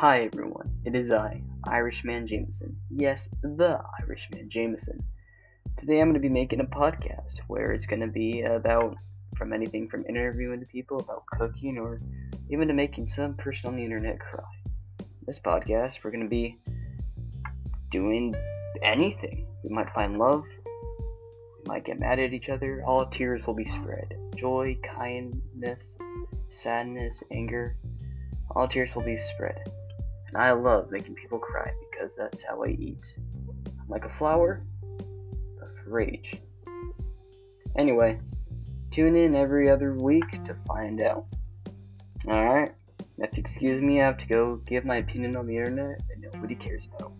Hi everyone, it is I, Irishman Jameson. Yes, the Irishman Jameson. Today I'm going to be making a podcast where it's going to be about from anything from interviewing people about cooking or even to making some person on the internet cry. This podcast, we're going to be doing anything. We might find love, we might get mad at each other, all tears will be spread. Joy, kindness, sadness, anger, all tears will be spread. And I love making people cry because that's how I eat. I'm like a flower of rage. Anyway, tune in every other week to find out. Alright? If you excuse me, I have to go give my opinion on the internet that nobody cares about.